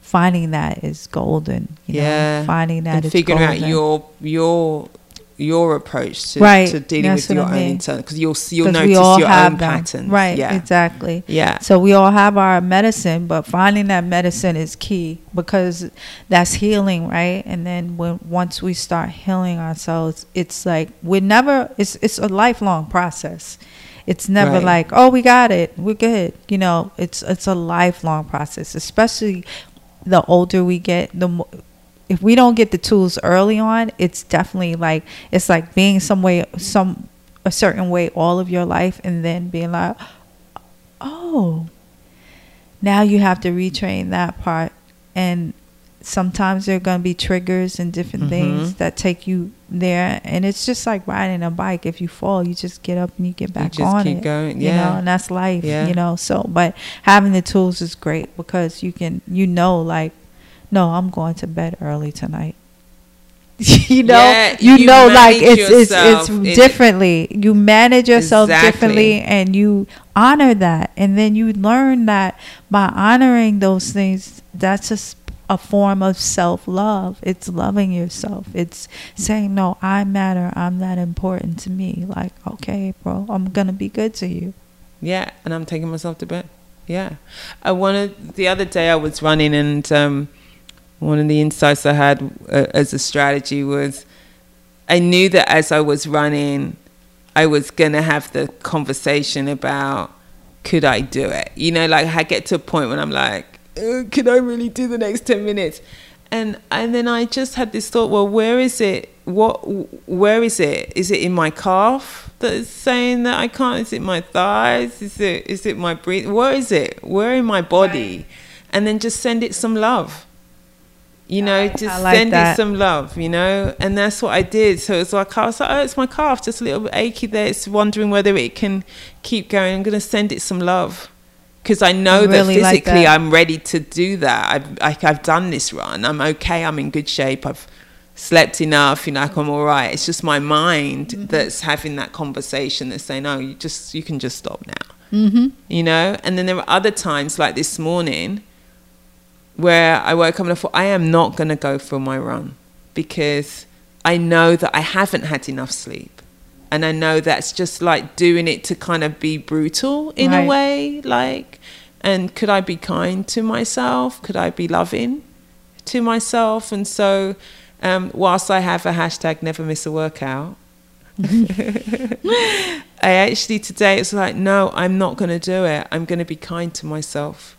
finding that is golden you Yeah. know finding that and figuring out your your your approach to, Right, to dealing that's with your I own internal because you'll you'll notice your own them. patterns. right Yeah. exactly Yeah. so we all have our medicine but finding that medicine is key because that's healing right and then when once we start healing ourselves it's like we're never it's it's a lifelong process it's never Right. like oh we got it we're good you know it's it's a lifelong process especially the older we get the more if we don't get the tools early on it's definitely like it's like being some way some a certain way all of your life and then being like oh now you have to retrain that part and sometimes there are going to be triggers and different things Mhm. that take you there and it's just like riding a bike if you fall you just get up and you get back just on keep it going. you know and that's life Yeah. you know so but having the tools is great because you can you know like no i'm going to bed early tonight *laughs* you know Yeah, you, you know like it's it's it's differently you manage yourself Exactly. differently and you honor that and then you learn that by honoring those things that's just a form of self love. It's loving yourself. It's saying, No, I matter. I'm that important to me. Like, okay, bro, I'm going to be good to you. Yeah. And I'm taking myself to bed. Yeah. I wanted, the other day I was running and um, one of the insights I had uh, as a strategy was I knew that as I was running, I was going to have the conversation about could I do it? You know, like I get to a point when I'm like, can I really do the next 10 minutes? And and then I just had this thought, well, where is it? What where is it? Is it in my calf that is saying that I can't? Is it my thighs? Is it is it my breath? Where is it? Where in my body? And then just send it some love you know, just like send that. it some love, you know, and that's what I did. So it's like I was like, oh, it's my calf, just a little bit achy there. It's wondering whether it can keep going. I'm going to send it some love because I know I really that physically like that. I'm ready to do that. I've like I've done this run. I'm okay. I'm in good shape. I've slept enough. You know, like I'm all right. It's just my mind mm-hmm. that's having that conversation that's saying, "No, you just you can just stop now." Mm-hmm. You know, and then there are other times like this morning where I woke up and I thought, I am not going to go for my run because I know that I haven't had enough sleep. And I know that's just like doing it to kind of be brutal in right. a way. Like, and could I be kind to myself? Could I be loving to myself? And so, um, whilst I have a hashtag never miss a workout, *laughs* *laughs* I actually today it's like, no, I'm not going to do it. I'm going to be kind to myself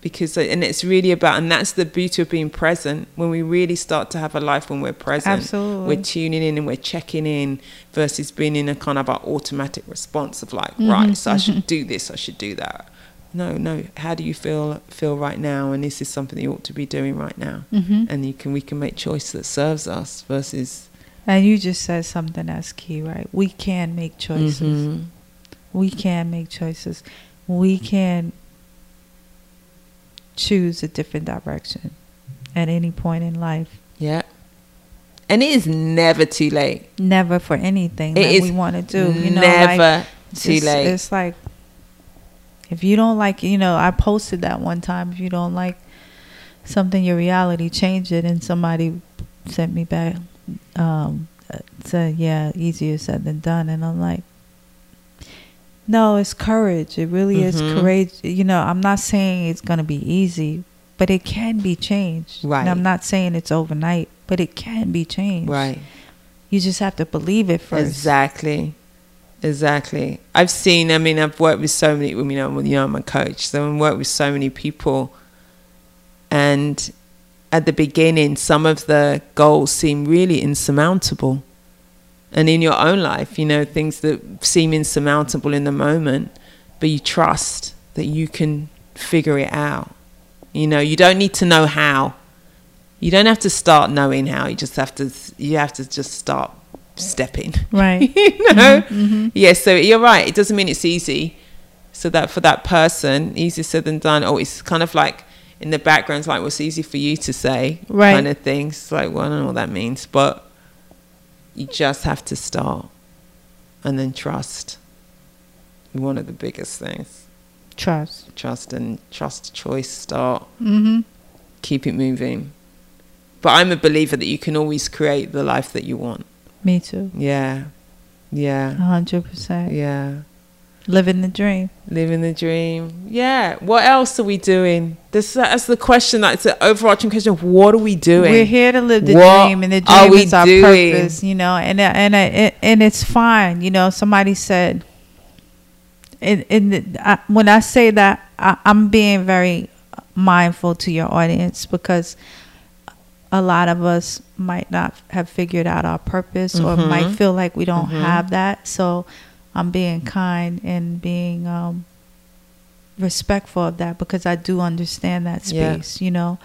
because and it's really about and that's the beauty of being present when we really start to have a life when we're present Absolutely. we're tuning in and we're checking in versus being in a kind of automatic response of like mm-hmm, right so mm-hmm. i should mm-hmm. do this i should do that no no how do you feel feel right now and this is something you ought to be doing right now mm-hmm. and you can we can make choice that serves us versus and you just said something that's key right we can make choices mm-hmm. we can make choices we can choose a different direction at any point in life. Yeah. And it is never too late. Never for anything it that we want to do. You know, never like, too it's, late. It's like if you don't like, you know, I posted that one time. If you don't like something, your reality, change it. And somebody sent me back, um, said, "Yeah, easier said than done." And I'm like, no, it's courage. It really mm-hmm. is courage. You know, I'm not saying it's going to be easy, but it can be changed. Right. And I'm not saying it's overnight, but it can be changed. Right. You just have to believe it first. Exactly. Exactly. I've seen, I mean, I've worked with so many, you know, you know I'm a coach, so I've worked with so many people. And at the beginning, some of the goals seem really insurmountable and in your own life, you know, things that seem insurmountable in the moment, but you trust that you can figure it out. You know, you don't need to know how. You don't have to start knowing how. You just have to. You have to just start stepping. *laughs* Right. you know. Mm-hmm, mm-hmm. Yeah. So you're right. It doesn't mean it's easy. So that for that person, easier said than done. Oh, it's kind of like in the background, it's like what's easy for you to say, right. kind of things. Like, well, I don't know what that means, but you just have to start and then trust. One of the biggest things. Trust. Trust and trust choice start. Mm-hmm. Keep it moving. But I'm a believer that you can always create the life that you want. Me too. Yeah. Yeah. 100%. Yeah. Living the dream. Living the dream. Yeah. What else are we doing? This that's the question. That's the overarching question. What are we doing? We're here to live the what dream, and the dream is our doing? purpose. You know, and and and and it's fine. You know, somebody said, and, and I, when I say that, I, I'm being very mindful to your audience because a lot of us might not have figured out our purpose mm-hmm. or might feel like we don't mm-hmm. have that. So I'm being kind and being um, respectful of that because I do understand that space, yeah. you know.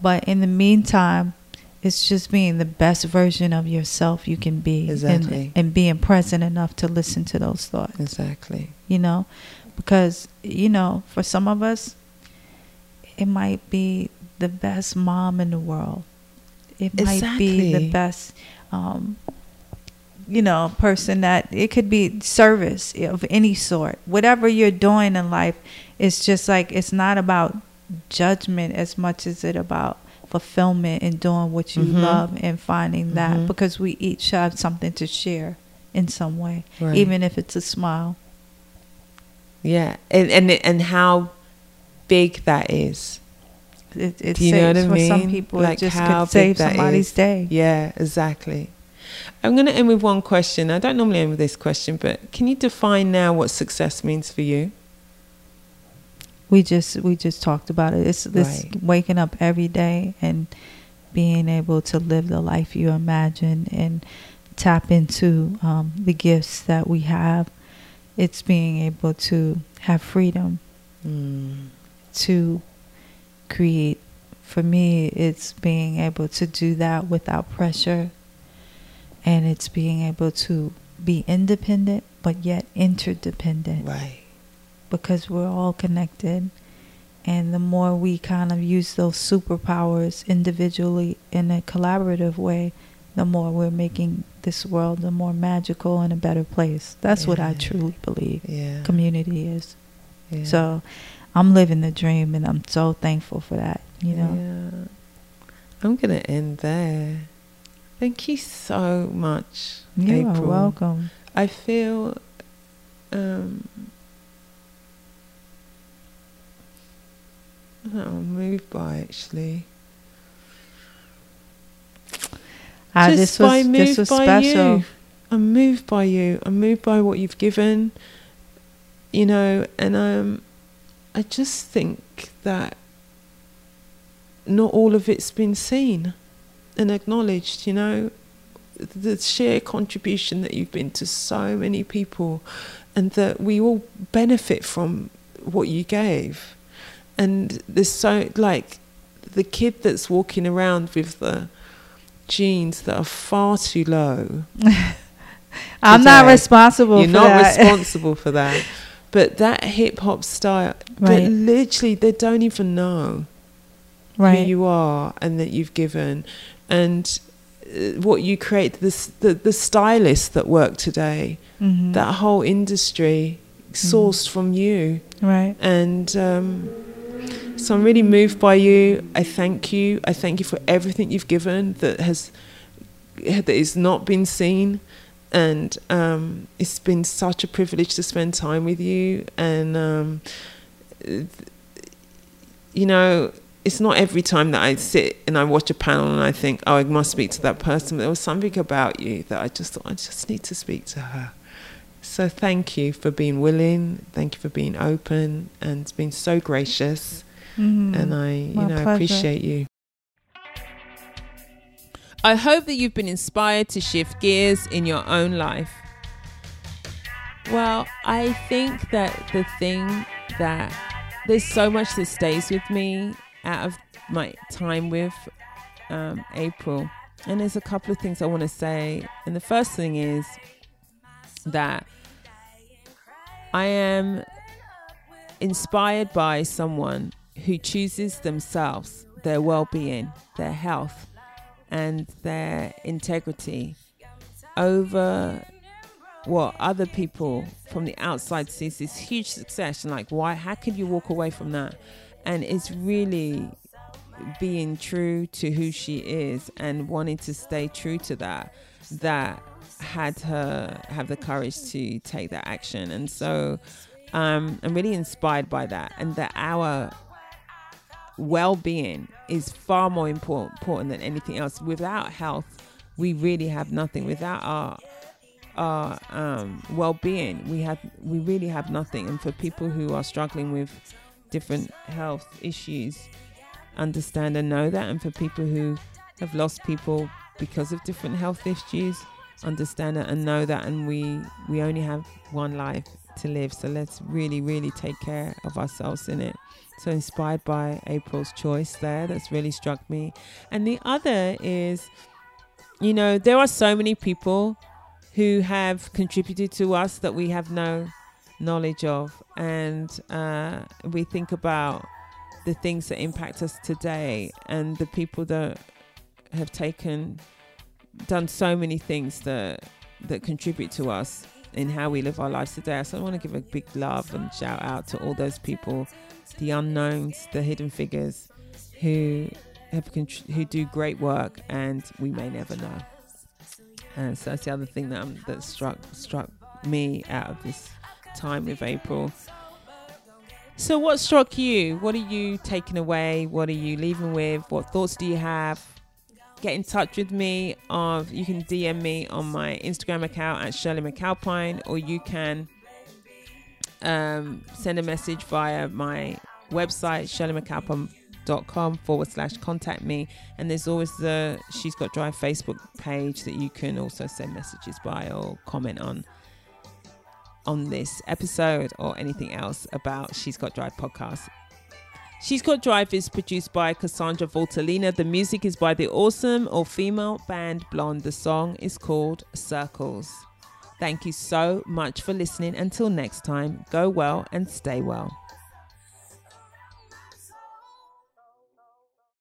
But in the meantime, it's just being the best version of yourself you can be exactly. and, and being present enough to listen to those thoughts. Exactly. You know, because, you know, for some of us, it might be the best mom in the world. It might be the best um, you know, person that it could be service of any sort. Whatever you're doing in life, it's just like it's not about judgment as much as it about fulfillment in doing what you Mhm. love and finding that Mhm. because we each have something to share in some way, Right. even if it's a smile. Yeah, and and and how big that is. It, it Do you know what I for some mean? people. Like it just could save that somebody's is. day. Yeah, exactly. I'm going to end with one question. I don't normally end with this question, but can you define now what success means for you? We just we just talked about it. It's this Right. waking up every day and being able to live the life you imagine and tap into um, the gifts that we have. It's being able to have freedom Mm. to create. For me, it's being able to do that without pressure, and it's being able to be independent but yet interdependent Right. because we're all connected. And the more we kind of use those superpowers individually in a collaborative way, the more we're making this world a more magical and a better place. That's what I truly believe Yeah. community is. yeah. So I'm living the dream and I'm so thankful for that, you know. Yeah. I'm going to end there. Thank you so much. You are welcome. I feel um that I'm moved by actually. Ah, Just this by was moved this was by special. you. I'm moved by you. I'm moved by what you've given. You know, and um I just think that not all of it's been seen and acknowledged, you know. The sheer contribution that you've been to so many people and that we all benefit from what you gave. And there's so like the kid that's walking around with the genes that are far too low. *laughs* I'm not today. responsible You're for not that. responsible for that. *laughs* But that hip hop style, Right. that literally they don't even know right. who you are and that you've given, and uh, what you create. This the the stylists that work today, Mhm. that whole industry sourced from you, right. and. Um, so I'm really moved by you. I thank you. I thank you for everything you've given that has that is not been seen, and um, it's been such a privilege to spend time with you. And um, you know, it's not every time that I sit and I watch a panel and I think, oh, I must speak to that person. But there was something about you that I just thought I just need to speak to her. So thank you for being willing. Thank you for being open and being so gracious. Mhm. And I, you My know, pleasure. appreciate you. I hope that you've been inspired to shift gears in your own life. Well, I think that the thing that there's so much that stays with me out of my time with um, April, and there's a couple of things I want to say. And the first thing is that I am inspired by someone who chooses themselves, their well being, their health, and their integrity over what other people from the outside sees this huge success. And like why how could you walk away from that and it's really being true to who she is and wanting to stay true to that that had her have the courage to take that action. And so um, i'm really inspired by that. And that our well-being is far more important, important than anything else. Without health we really have nothing. Without our our um, well-being we have we really have nothing. And for people who are struggling with different health issues. Understand and know that and for people who have lost people because of different health issues understand it and know that and we we only have one life to live. So let's really really take care of ourselves in it. So inspired by april's choice there that's really struck me. And the other is you know there are so many people who have contributed to us that we have no knowledge of and uh, we think about the things that impact us today and the people that have taken done so many things that that contribute to us in how we live our lives today. So I want to give a big love and shout out to all those people, the unknowns, the hidden figures who have who do great work, and we may never know. And so that's the other thing that um, that struck struck me out of this time with April. So, what struck you? What are you taking away? What are you leaving with? What thoughts do you have? Get in touch with me. Of you can DM me on my Instagram account at Shirley McAlpine, or you can um, send a message via my website shirleymcalpine.com forward slash contact me. And there's always the She's Got Drive Facebook page that you can also send messages by or comment on on this episode or anything else about She's Got Drive podcast. She's Got Drive is produced by Cassandra Voltalina. The music is by the awesome all female band Blonde. The song is called Circles. Thank you so much for listening. Until next time, go well and stay well.